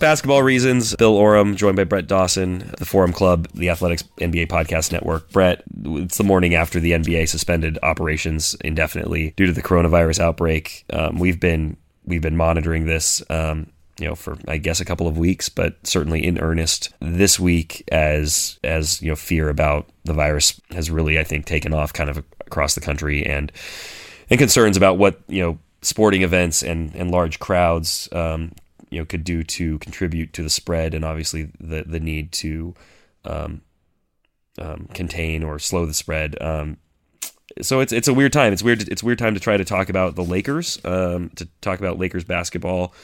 basketball reasons. Bill Oram, joined by Brett Dawson, the Forum Club, the Athletic's NBA Podcast Network. Brett, it's the morning after the NBA suspended operations indefinitely due to the coronavirus outbreak. Um, we've been we've been monitoring this. Um, you know, for I guess a couple of weeks, but certainly in earnest this week, as as you know, fear about the virus has really, I think, taken off kind of across the country, and and concerns about what you know sporting events and and large crowds um, you know could do to contribute to the spread, and obviously the the need to um, um, contain or slow the spread. Um, so it's it's a weird time. It's weird. It's weird time to try to talk about the Lakers. Um, to talk about Lakers basketball.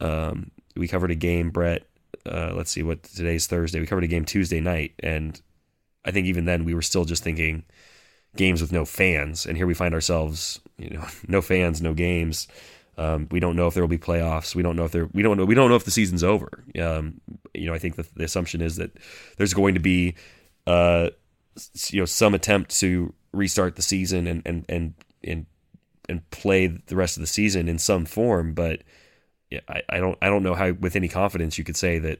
Um, we covered a game, Brett. Uh, let's see what today's Thursday. We covered a game Tuesday night, and I think even then we were still just thinking games with no fans, and here we find ourselves, you know, no fans, no games. Um, we don't know if there will be playoffs. We don't know if there. We don't know. We don't know if the season's over. Um, you know, I think the, the, assumption is that there's going to be, uh, you know, some attempt to restart the season and and and and and play the rest of the season in some form. But yeah, I, I don't I don't know how with any confidence you could say that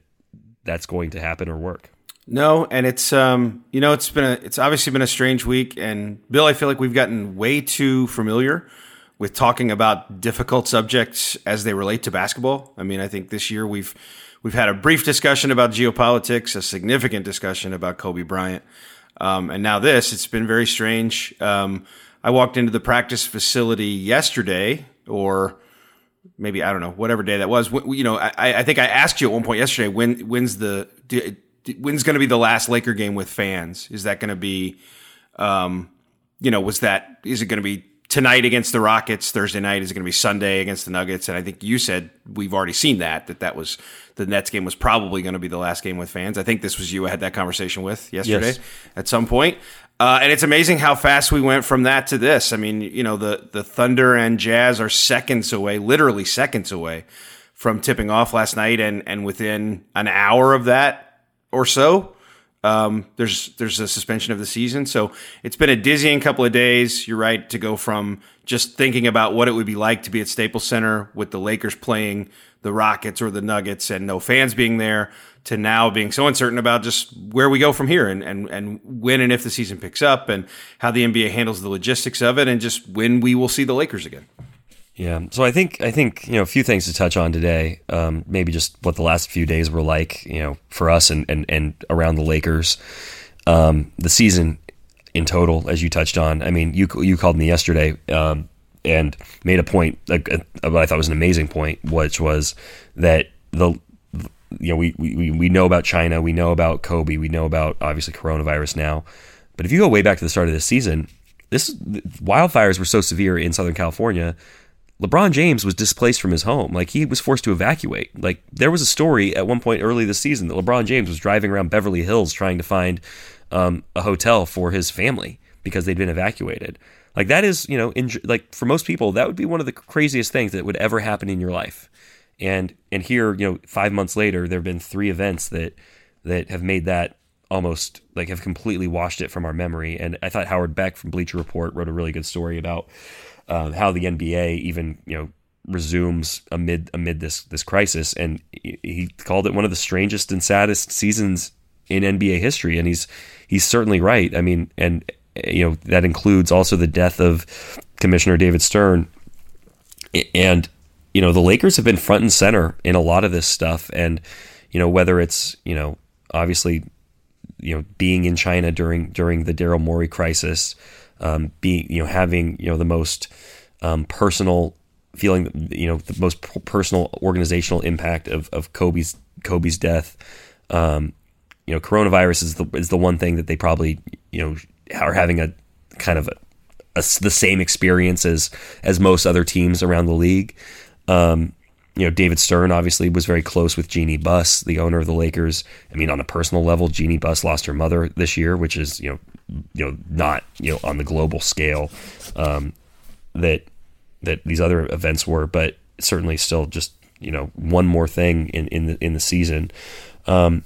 that's going to happen or work. No, and it's um you know it's been a it's obviously been a strange week and Bill I feel like we've gotten way too familiar with talking about difficult subjects as they relate to basketball. I mean, I think this year we've we've had a brief discussion about geopolitics, a significant discussion about Kobe Bryant. Um, and now this, it's been very strange. Um, I walked into the practice facility yesterday or maybe I don't know whatever day that was. You know, I, I think I asked you at one point yesterday when when's the when's going to be the last Laker game with fans? Is that going to be, um, you know, was that is it going to be tonight against the Rockets? Thursday night is going to be Sunday against the Nuggets? And I think you said we've already seen that that that was the Nets game was probably going to be the last game with fans. I think this was you I had that conversation with yesterday yes. at some point. Uh, and it's amazing how fast we went from that to this. I mean, you know, the the Thunder and Jazz are seconds away, literally seconds away from tipping off last night, and and within an hour of that or so, um, there's there's a suspension of the season. So it's been a dizzying couple of days. You're right to go from just thinking about what it would be like to be at Staples Center with the Lakers playing the Rockets or the Nuggets and no fans being there to now being so uncertain about just where we go from here and, and, and when and if the season picks up and how the NBA handles the logistics of it and just when we will see the Lakers again. Yeah, so I think I think you know a few things to touch on today. Um, maybe just what the last few days were like, you know, for us and and, and around the Lakers. Um, the season in total, as you touched on. I mean, you you called me yesterday um, and made a point, a, a, what I thought was an amazing point, which was that the you know, we, we, we know about China, we know about Kobe, we know about obviously coronavirus now. But if you go way back to the start of this season, this wildfires were so severe in Southern California. LeBron James was displaced from his home. Like he was forced to evacuate. Like there was a story at one point early this season that LeBron James was driving around Beverly Hills trying to find um, a hotel for his family because they'd been evacuated. Like that is, you know, in, like for most people, that would be one of the craziest things that would ever happen in your life. And and here, you know, five months later, there have been three events that that have made that almost like have completely washed it from our memory. And I thought Howard Beck from Bleacher Report wrote a really good story about uh, how the NBA even you know resumes amid amid this this crisis, and he called it one of the strangest and saddest seasons in NBA history. And he's he's certainly right. I mean, and you know that includes also the death of Commissioner David Stern, and you know, the Lakers have been front and center in a lot of this stuff. And, you know, whether it's, you know, obviously, you know, being in China during during the Daryl Morey crisis, um, being, you know, having, you know, the most um, personal feeling, you know, the most personal organizational impact of, of Kobe's Kobe's death. Um, you know, coronavirus is the is the one thing that they probably, you know, are having a kind of a, a, the same experience as as most other teams around the league. Um, you know, David Stern obviously was very close with Jeannie Buss, the owner of the Lakers. I mean, on a personal level, Jeannie Buss lost her mother this year, which is you know, you know, not you know on the global scale um, that that these other events were, but certainly still just you know one more thing in in the in the season. Um,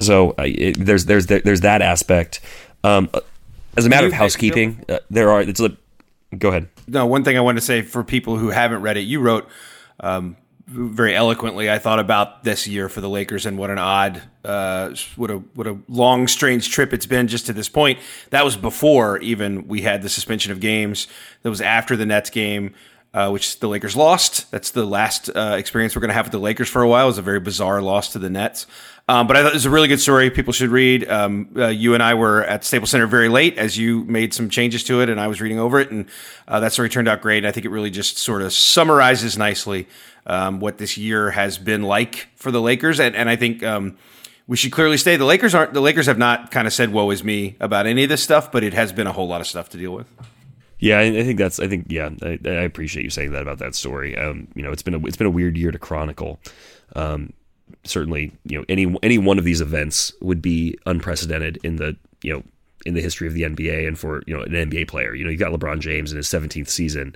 so uh, it, there's there's there's that aspect. Um, as a matter of housekeeping, uh, there are. It's a, go ahead. No, one thing I want to say for people who haven't read it, you wrote um, very eloquently, I thought about this year for the Lakers and what an odd, uh, what a what a long, strange trip it's been just to this point. That was before even we had the suspension of games. That was after the Nets game. Uh, which the Lakers lost. That's the last uh, experience we're going to have with the Lakers for a while. It was a very bizarre loss to the Nets. Um, but I thought it was a really good story. People should read. Um, uh, you and I were at Staples Center very late as you made some changes to it, and I was reading over it, and uh, that story turned out great. I think it really just sort of summarizes nicely um, what this year has been like for the Lakers, and, and I think um, we should clearly say the Lakers aren't. The Lakers have not kind of said "woe is me" about any of this stuff, but it has been a whole lot of stuff to deal with. Yeah, I think that's. I think yeah, I, I appreciate you saying that about that story. Um, you know, it's been a it's been a weird year to chronicle. Um, certainly, you know, any any one of these events would be unprecedented in the you know in the history of the NBA and for you know an NBA player. You know, you got LeBron James in his 17th season.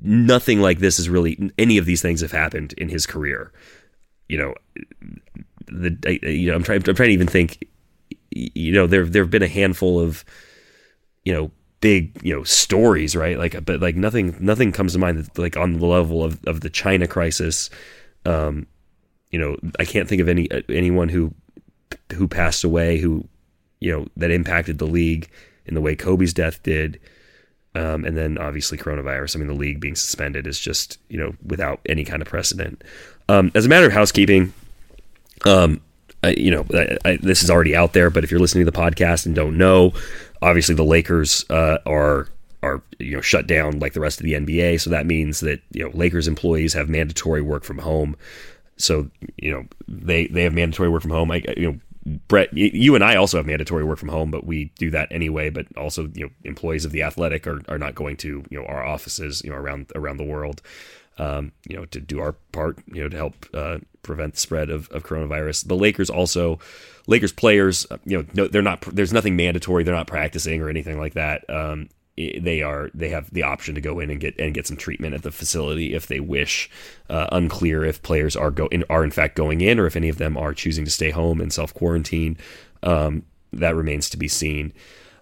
Nothing like this is really any of these things have happened in his career. You know, the you know I'm trying I'm trying to even think. You know, there there have been a handful of you know big you know stories right like but like nothing nothing comes to mind that, like on the level of, of the china crisis um, you know, I can't think of any anyone who who passed away who you know that impacted the league in the way Kobe's death did. Um, and then obviously coronavirus. I mean, the league being suspended is just you know without any kind of precedent. Um, as a matter of housekeeping, um, I, you know I, I, this is already out there, but if you're listening to the podcast and don't know, obviously the Lakers uh, are are you know shut down like the rest of the NBA. So that means that you know Lakers employees have mandatory work from home. So you know they they have mandatory work from home. I you know Brett, you and I also have mandatory work from home, but we do that anyway. But also, you know, employees of the Athletic are, are not going to you know our offices you know around around the world, um, you know, to do our part, you know, to help uh, prevent the spread of, of coronavirus. The Lakers also, Lakers players, you know, no, they're not. There's nothing mandatory. They're not practicing or anything like that. Um, they are they have the option to go in and get and get some treatment at the facility if they wish. Uh, unclear if players are go in, are in fact going in or if any of them are choosing to stay home and self quarantine. Um, that remains to be seen.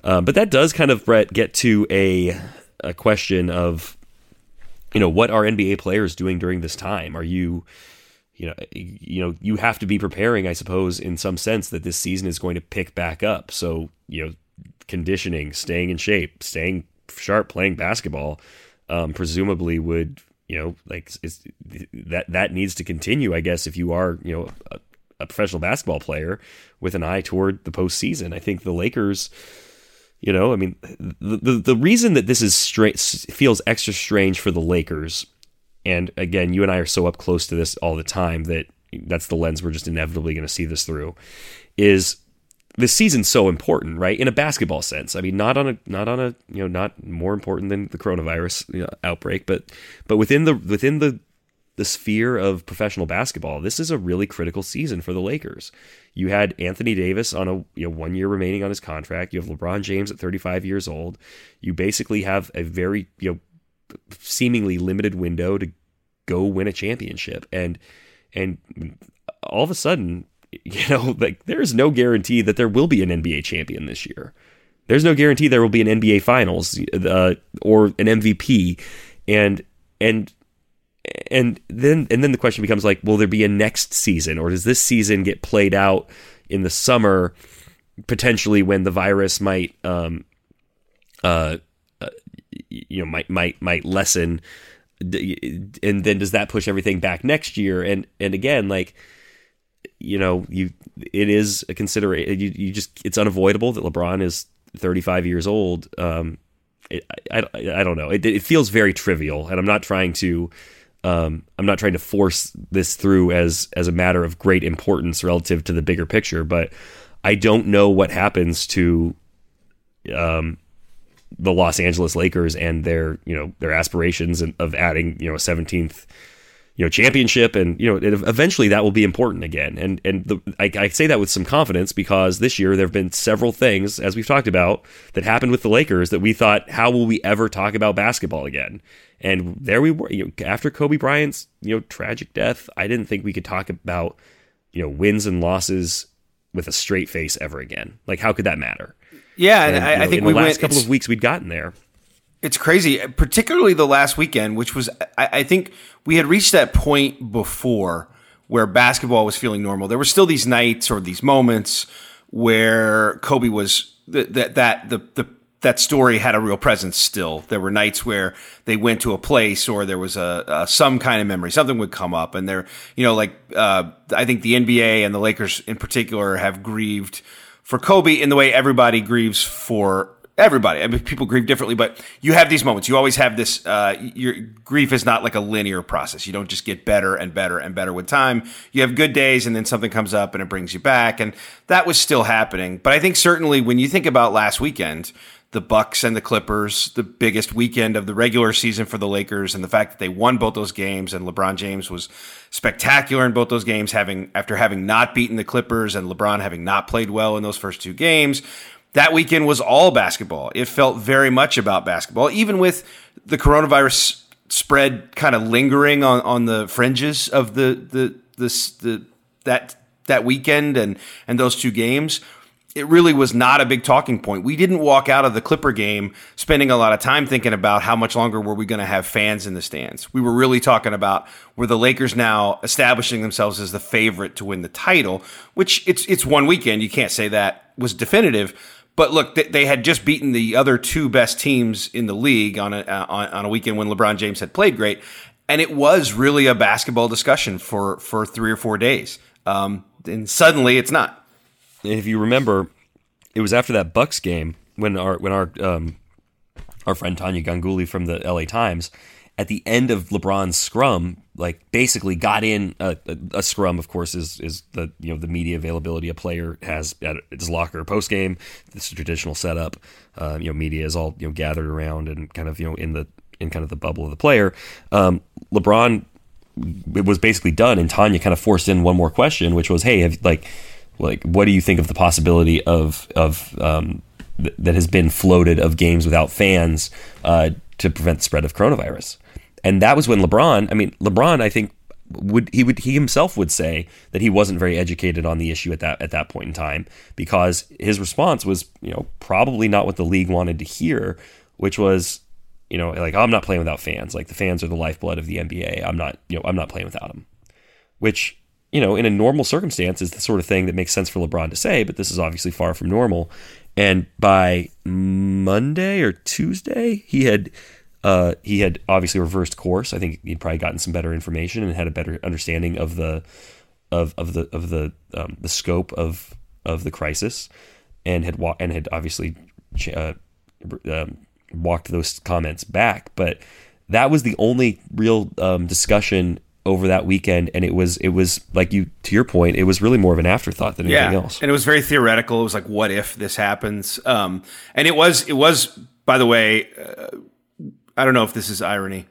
Um, but that does kind of Brett get to a a question of you know what are NBA players doing during this time? Are you you know you know you have to be preparing I suppose in some sense that this season is going to pick back up. So you know conditioning, staying in shape, staying sharp, playing basketball, um, presumably would you know like that that needs to continue. I guess if you are you know a, a professional basketball player with an eye toward the postseason, I think the Lakers. You know, I mean, the the, the reason that this is straight feels extra strange for the Lakers, and again, you and I are so up close to this all the time that that's the lens we're just inevitably going to see this through, is this season's so important, right? In a basketball sense. I mean, not on a not on a you know not more important than the coronavirus you know, outbreak, but but within the within the the sphere of professional basketball, this is a really critical season for the Lakers. You had Anthony Davis on a you know one year remaining on his contract. You have LeBron James at 35 years old. You basically have a very you know seemingly limited window to go win a championship, and and all of a sudden you know, like there is no guarantee that there will be an NBA champion this year. There's no guarantee there will be an NBA Finals uh, or an MVP, and and and then and then the question becomes like, will there be a next season, or does this season get played out in the summer, potentially when the virus might, um, uh, uh you know, might might might lessen, and then does that push everything back next year? And and again, like you know, you it is a consideration. You, you just it's unavoidable that LeBron is 35 years old. Um, it, I, I, I don't know. It, it feels very trivial, and I'm not trying to. Um, I'm not trying to force this through as as a matter of great importance relative to the bigger picture, but I don't know what happens to um, the Los Angeles Lakers and their you know their aspirations of adding you know a 17th you know championship. And you know eventually that will be important again. And and the, I, I, say that with some confidence because this year there have been several things as we've talked about that happened with the Lakers that we thought how will we ever talk about basketball again and there we were you know after Kobe Bryant's you know tragic death I didn't think we could talk about you know wins and losses with a straight face ever again. Like how could that matter? Yeah and, and I, know, I think in the last went, couple of weeks we'd gotten there. It's crazy, particularly the last weekend, which was, I, I, think we had reached that point before where basketball was feeling normal. There were still these nights or these moments where Kobe was that that, that the the that story had a real presence still. There were nights where they went to a place or there was a, a some kind of memory, something would come up, and there, you know, like uh, I think the NBA and the Lakers in particular have grieved for Kobe in the way everybody grieves for everybody. I mean, people grieve differently, but you have these moments. You always have this. Uh, your grief is not like a linear process. You don't just get better and better and better with time. You have good days, and then something comes up and it brings you back, and that was still happening. But I think certainly when you think about last weekend, the Bucks and the Clippers, the biggest weekend of the regular season for the Lakers, and the fact that they won both those games, and LeBron James was spectacular in both those games, having after having not beaten the Clippers and LeBron having not played well in those first two games that weekend was all basketball. It felt very much about basketball, even with the coronavirus spread kind of lingering on, on the fringes of the the the that that weekend and and those two games. It really was not a big talking point. We didn't walk out of the Clipper game spending a lot of time thinking about how much longer were we going to have fans in the stands. We were really talking about were the Lakers now establishing themselves as the favorite to win the title, which it's it's one weekend. You can't say that was definitive but look, they had just beaten the other two best teams in the league on a uh, on a weekend when LeBron James had played great, and it was really a basketball discussion for for three or four days. Um, and suddenly, it's not. If you remember, it was after that Bucks game when our when our um, our friend Tania Ganguli from the LA Times at the end of LeBron's scrum, like basically got in a, a, a, scrum. Of course, is is the you know the media availability a player has at his locker post game. This is traditional setup. Uh, you know, media is all you know gathered around and kind of you know in the in kind of the bubble of the player. Um, LeBron it was basically done, and Tania kind of forced in one more question, which was, "Hey, have, like, like, what do you think of the possibility of of um, th- that has been floated of games without fans uh, to prevent the spread of coronavirus?" And that was when LeBron, I mean, LeBron, I think would he would he himself would say that he wasn't very educated on the issue at that at that point in time because his response was you know probably not what the league wanted to hear which was you know like oh, I'm not playing without fans. Like the fans are the lifeblood of the NBA I'm not you know I'm not playing without them which you know in a normal circumstance is the sort of thing that makes sense for LeBron to say but this is obviously far from normal. And by Monday or Tuesday he had uh, he had obviously reversed course. I think he'd probably gotten some better information and had a better understanding of the of of the of the um, the scope of of the crisis, and had wa- and had obviously uh, um, walked those comments back. But that was the only real um, discussion over that weekend, and it was it was like you to your point, it was really more of an afterthought than anything yeah. else. And it was very theoretical. It was like, what if this happens? Um, and it was it was by the way. Uh, I don't know if this is irony,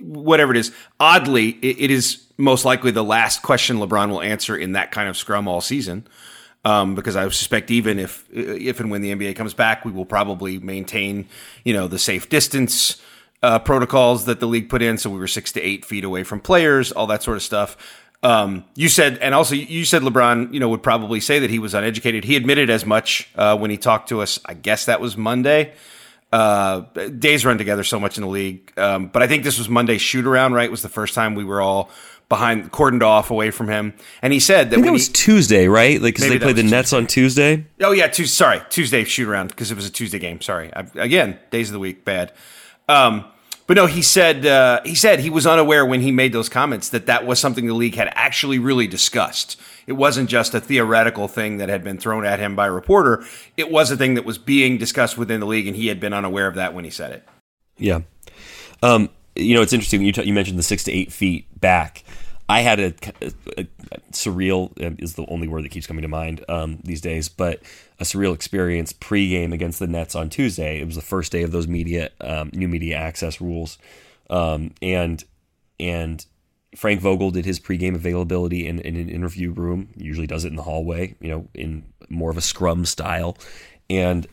whatever it is. Oddly, it, is most likely the last question LeBron will answer in that kind of scrum all season. Um, because I suspect even if if and when the NBA comes back, we will probably maintain you know the safe distance uh, protocols that the league put in. So we were six to eight feet away from players, all that sort of stuff. Um, you said, and also you said LeBron, you know, would probably say that he was uneducated. He admitted as much uh, when he talked to us. I guess that was Monday. Uh, days run together so much in the league. Um, but I think this was Monday's shoot around, right? Was the first time we were all behind, cordoned off away from him. And he said that I think it was he, Tuesday, right? Like, because they played the Tuesday. Nets on Tuesday. Oh, yeah. Tuesday, sorry. Tuesday shoot around because it was a Tuesday game. Sorry. I, again, days of the week, bad. Um, but no, he said uh, he said he was unaware when he made those comments that that was something the league had actually really discussed. It wasn't just a theoretical thing that had been thrown at him by a reporter. It was a thing that was being discussed within the league, and he had been unaware of that when he said it. Yeah, um, you know it's interesting. You t- you mentioned the six to eight feet back. I had a, a, a, surreal uh, is the only word that keeps coming to mind um, these days, but a surreal experience pre-game against the Nets on Tuesday. It was the first day of those media um, new media access rules, um, and and Frank Vogel did his pregame availability in, in, an interview room. Usually does it in the hallway, you know, in more of a scrum style. And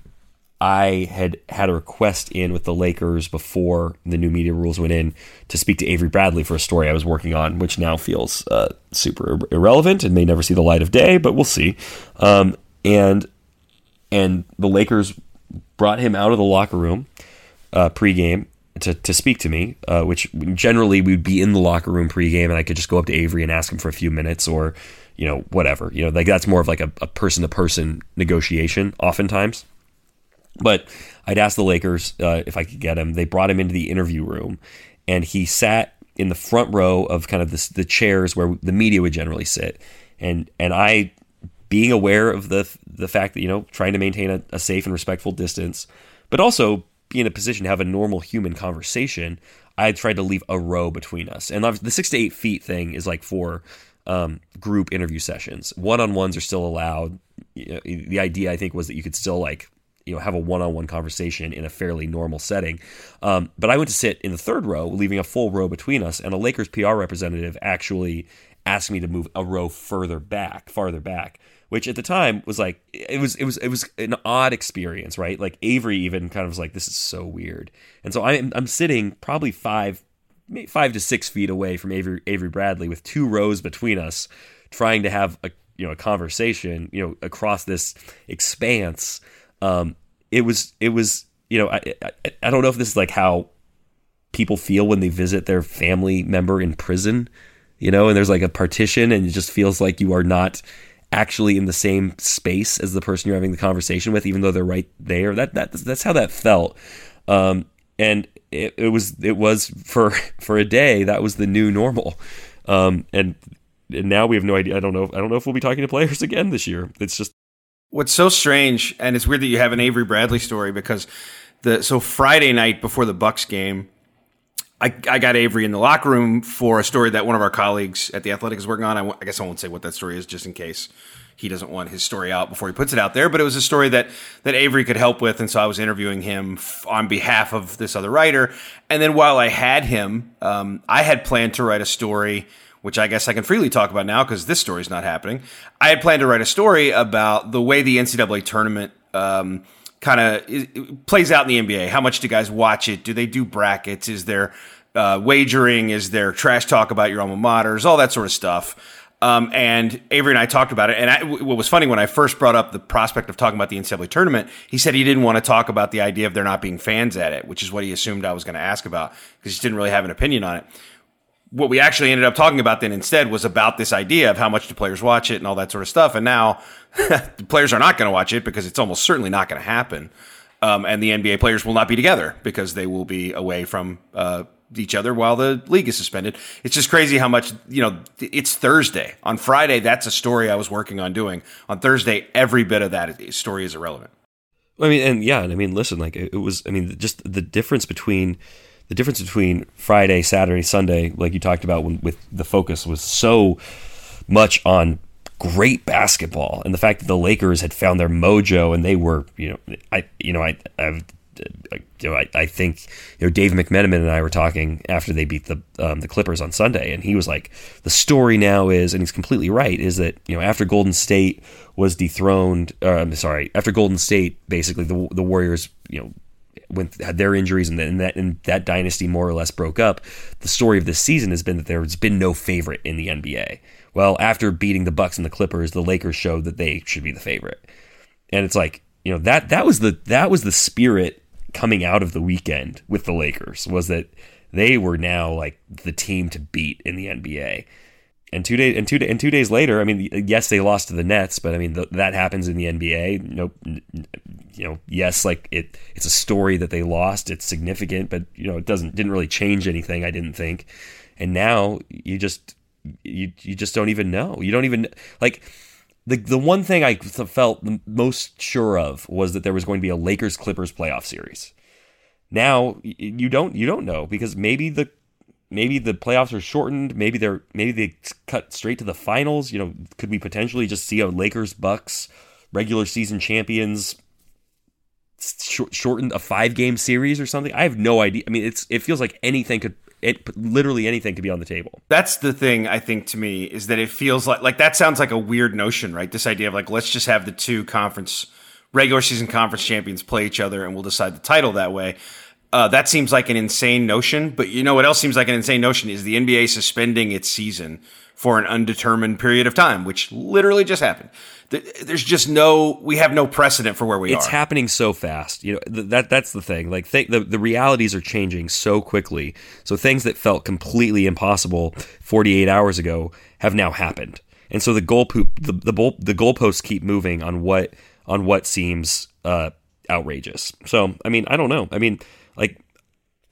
I had had a request in with the Lakers before the new media rules went in to speak to Avery Bradley for a story I was working on, which now feels uh, super irrelevant and may never see the light of day, but we'll see. Um, and and the Lakers brought him out of the locker room uh, pregame to, to speak to me, uh, which generally we'd be in the locker room pregame, and I could just go up to Avery and ask him for a few minutes, or you know whatever. You know, like that's more of like a person to person negotiation, oftentimes. But I'd ask the Lakers uh, if I could get him. They brought him into the interview room, and he sat in the front row of kind of the, the chairs where the media would generally sit. And and I, being aware of the the fact that you know trying to maintain a, a safe and respectful distance, but also be in a position to have a normal human conversation, I tried to leave a row between us. And the six to eight feet thing is like for um, group interview sessions. One on ones are still allowed. You know, the idea I think was that you could still like you know have a one-on-one conversation in a fairly normal setting. Um, but I went to sit in the third row, leaving a full row between us, and a Lakers PR representative actually asked me to move a row further back, farther back, which at the time was like it was it was it was an odd experience, right? Like Avery even kind of was like, "This is so weird," and so I'm I'm sitting probably five five to six feet away from Avery Avery Bradley with two rows between us, trying to have a you know a conversation you know across this expanse um, it was it was you know I, I, I don't know if this is like how people feel when they visit their family member in prison, you know, and there's like a partition and it just feels like you are not actually in the same space as the person you're having the conversation with, even though they're right there. That that that's how that felt. Um, and it, it was it was for for a day that was the new normal. Um, and and now we have no idea. I don't know. I don't know if we'll be talking to players again this year. It's just What's so strange, and it's weird that you have an Avery Bradley story because the so Friday night before the Bucks game, I, I got Avery in the locker room for a story that one of our colleagues at the Athletic is working on. I, I guess I won't say what that story is, just in case he doesn't want his story out before he puts it out there. But it was a story that that Avery could help with, and so I was interviewing him f- on behalf of this other writer. And then while I had him, um, I had planned to write a story which I guess I can freely talk about now because this story is not happening. I had planned to write a story about the way the NCAA tournament um, kind of plays out in the NBA. How much do guys watch it? Do they do brackets? Is there uh, wagering? Is there trash talk about your alma maters? All that sort of stuff. Um, and Avery and I talked about it. And I, what was funny when I first brought up the prospect of talking about the NCAA tournament, he said he didn't want to talk about the idea of there not being fans at it, which is what he assumed I was going to ask about because he didn't really have an opinion on it what we actually ended up talking about then instead was about this idea of how much do players watch it and all that sort of stuff. And now the players are not going to watch it because it's almost certainly not going to happen. Um, and the NBA players will not be together because they will be away from uh, each other while the league is suspended. It's just crazy how much, you know, it's Thursday. On Friday, that's a story I was working on doing. On Thursday, every bit of that story is irrelevant. I mean, and yeah, and I mean, listen, like it was, I mean, just the difference between the difference between Friday, Saturday, Sunday, like you talked about, when, with the focus was so much on great basketball and the fact that the Lakers had found their mojo and they were, you know, I, you know, I, I've, you know, I, I think you know Dave McMenamin and I were talking after they beat the um, the Clippers on Sunday, and he was like, the story now is, and he's completely right, is that you know after Golden State was dethroned, uh, I'm sorry, after Golden State, basically the the Warriors, you know, when had their injuries and, then that and that dynasty more or less broke up, the story of this season has been that there's been no favorite in the NBA. Well, after beating the Bucks and the Clippers, the Lakers showed that they should be the favorite. And it's like, you know, that that was the that was the spirit coming out of the weekend with the Lakers was that they were now like the team to beat in the NBA and two days and two and two days later, I mean, yes, they lost to the Nets, but I mean that happens in the NBA. Nope, you know, yes, like it, it's a story that they lost. It's significant, but you know, it doesn't didn't really change anything. I didn't think, and now you just you you just don't even know. You don't even like the the one thing I felt most sure of was that there was going to be a Lakers Clippers playoff series. Now you don't you don't know because maybe the maybe the playoffs are shortened. Maybe they're maybe they cut straight to the finals. You know, could we potentially just see a Lakers Bucks regular season champions shortened a five game series or something? I have no idea. I mean, it's it feels like anything could it literally anything could be on the table. That's the thing I think to me is that it feels like like that sounds like a weird notion, right? This idea of like let's just have the two conference regular season conference champions play each other and we'll decide the title that way Uh, that seems like an insane notion, but you know what else seems like an insane notion is the NBA suspending its season for an undetermined period of time, which literally just happened. There's just no, we have no precedent for where we it's are. It's happening so fast. You know th- that that's the thing. Like th- the the realities are changing so quickly. So things that felt completely impossible 48 hours ago have now happened. And so the goal poop, the the, goal, the goalposts keep moving on what on what seems uh, outrageous. So I mean, I don't know. I mean, like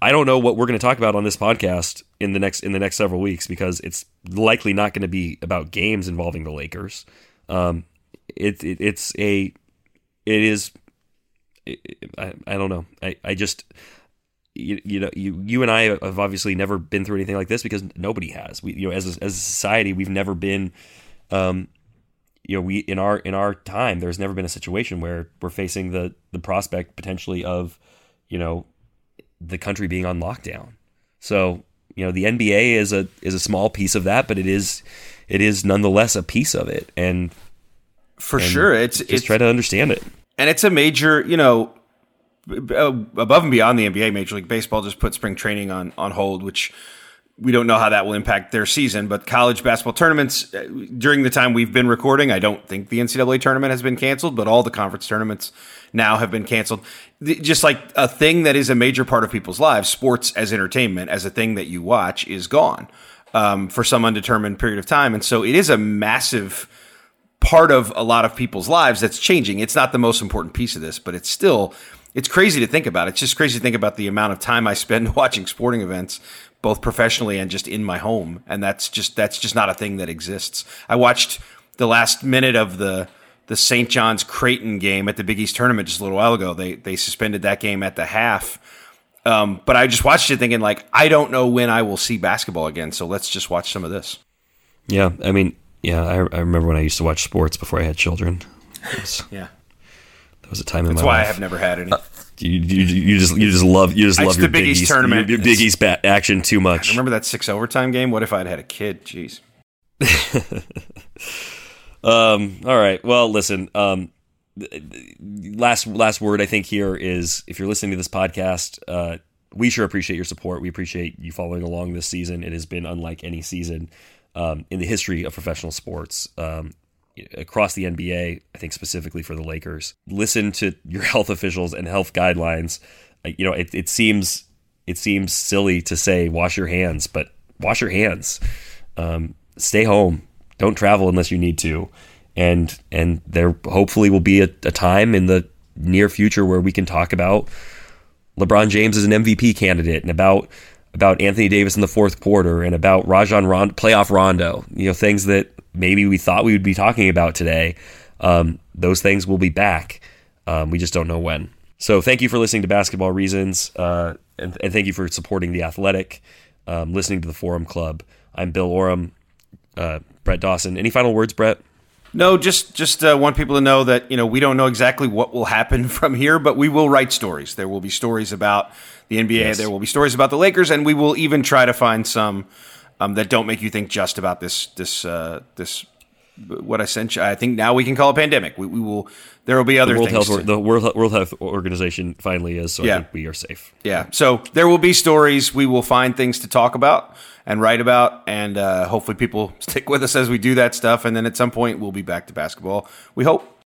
I don't know what we're going to talk about on this podcast in the next in the next several weeks because it's likely not going to be about games involving the Lakers. Um, it, it it's a it is it, I, I don't know. I, I just you, you know you you and I have obviously never been through anything like this because nobody has. We you know as a, as a society we've never been um you know we in our in our time there's never been a situation where we're facing the the prospect potentially of you know the country being on lockdown. So, you know, the NBA is a is a small piece of that, but it is it is nonetheless a piece of it. And for and sure, it's just it's, try to understand it. And it's a major, you know, above and beyond the NBA, Major League Baseball just put spring training on on hold, which we don't know how that will impact their season, but college basketball tournaments uh, during the time we've been recording, I don't think the NCAA tournament has been canceled, but all the conference tournaments now have been canceled. Just like a thing that is a major part of people's lives, sports as entertainment, as a thing that you watch, is gone um, for some undetermined period of time. And so it is a massive part of a lot of people's lives that's changing. It's not the most important piece of this, but it's still it's crazy to think about. It's just crazy to think about the amount of time I spend watching sporting events both professionally and just in my home. And that's just that's just not a thing that exists. I watched the last minute of the the St. John's Creighton game at the Big East tournament just a little while ago. They they suspended that game at the half. Um, but I just watched it thinking like I don't know when I will see basketball again. So let's just watch some of this. Yeah, I mean, yeah, I, I remember when I used to watch sports before I had children. Was, yeah, that was a time in That's my life. life. That's why I have never had any. Uh, you, you, you just you just love you just it's love the your Big Big East East tournament. your, your Big East bat action too much. Remember that six overtime game? What if I'd had a kid? Jeez. um. All right. Well, listen. Um. Last last word I think here is if you're listening to this podcast, uh, we sure appreciate your support. We appreciate you following along this season. It has been unlike any season um, in the history of professional sports. Um, across the NBA, I think specifically for the Lakers. Listen to your health officials and health guidelines. You know, it, it seems it seems silly to say wash your hands, but wash your hands. Um, stay home. Don't travel unless you need to. And and there hopefully will be a, a time in the near future where we can talk about LeBron James as an MVP candidate and about about Anthony Davis in the fourth quarter and about Rajon Rondo, playoff Rondo. You know, things that maybe we thought we would be talking about today. Um, those things will be back. Um, we just don't know when. So thank you for listening to Basketball Reasons, uh, and, and, thank you for supporting the Athletic, um, listening to the Forum Club. I'm Bill Oram, uh, Brett Dawson. Any final words, Brett? No, just just uh, want people to know that you know we don't know exactly what will happen from here, but we will write stories. There will be stories about the NBA. Yes. There will be stories about the Lakers, and we will even try to find some um, that don't make you think just about this this uh, this what I sent you. I think now we can call a pandemic. We, we will. There will be other the World things. Health, the World, World Health Organization finally is. So yeah. we are safe. Yeah. So there will be stories. We will find things to talk about and write about, and uh, hopefully people stick with us as we do that stuff. And then at some point we'll be back to basketball. We hope.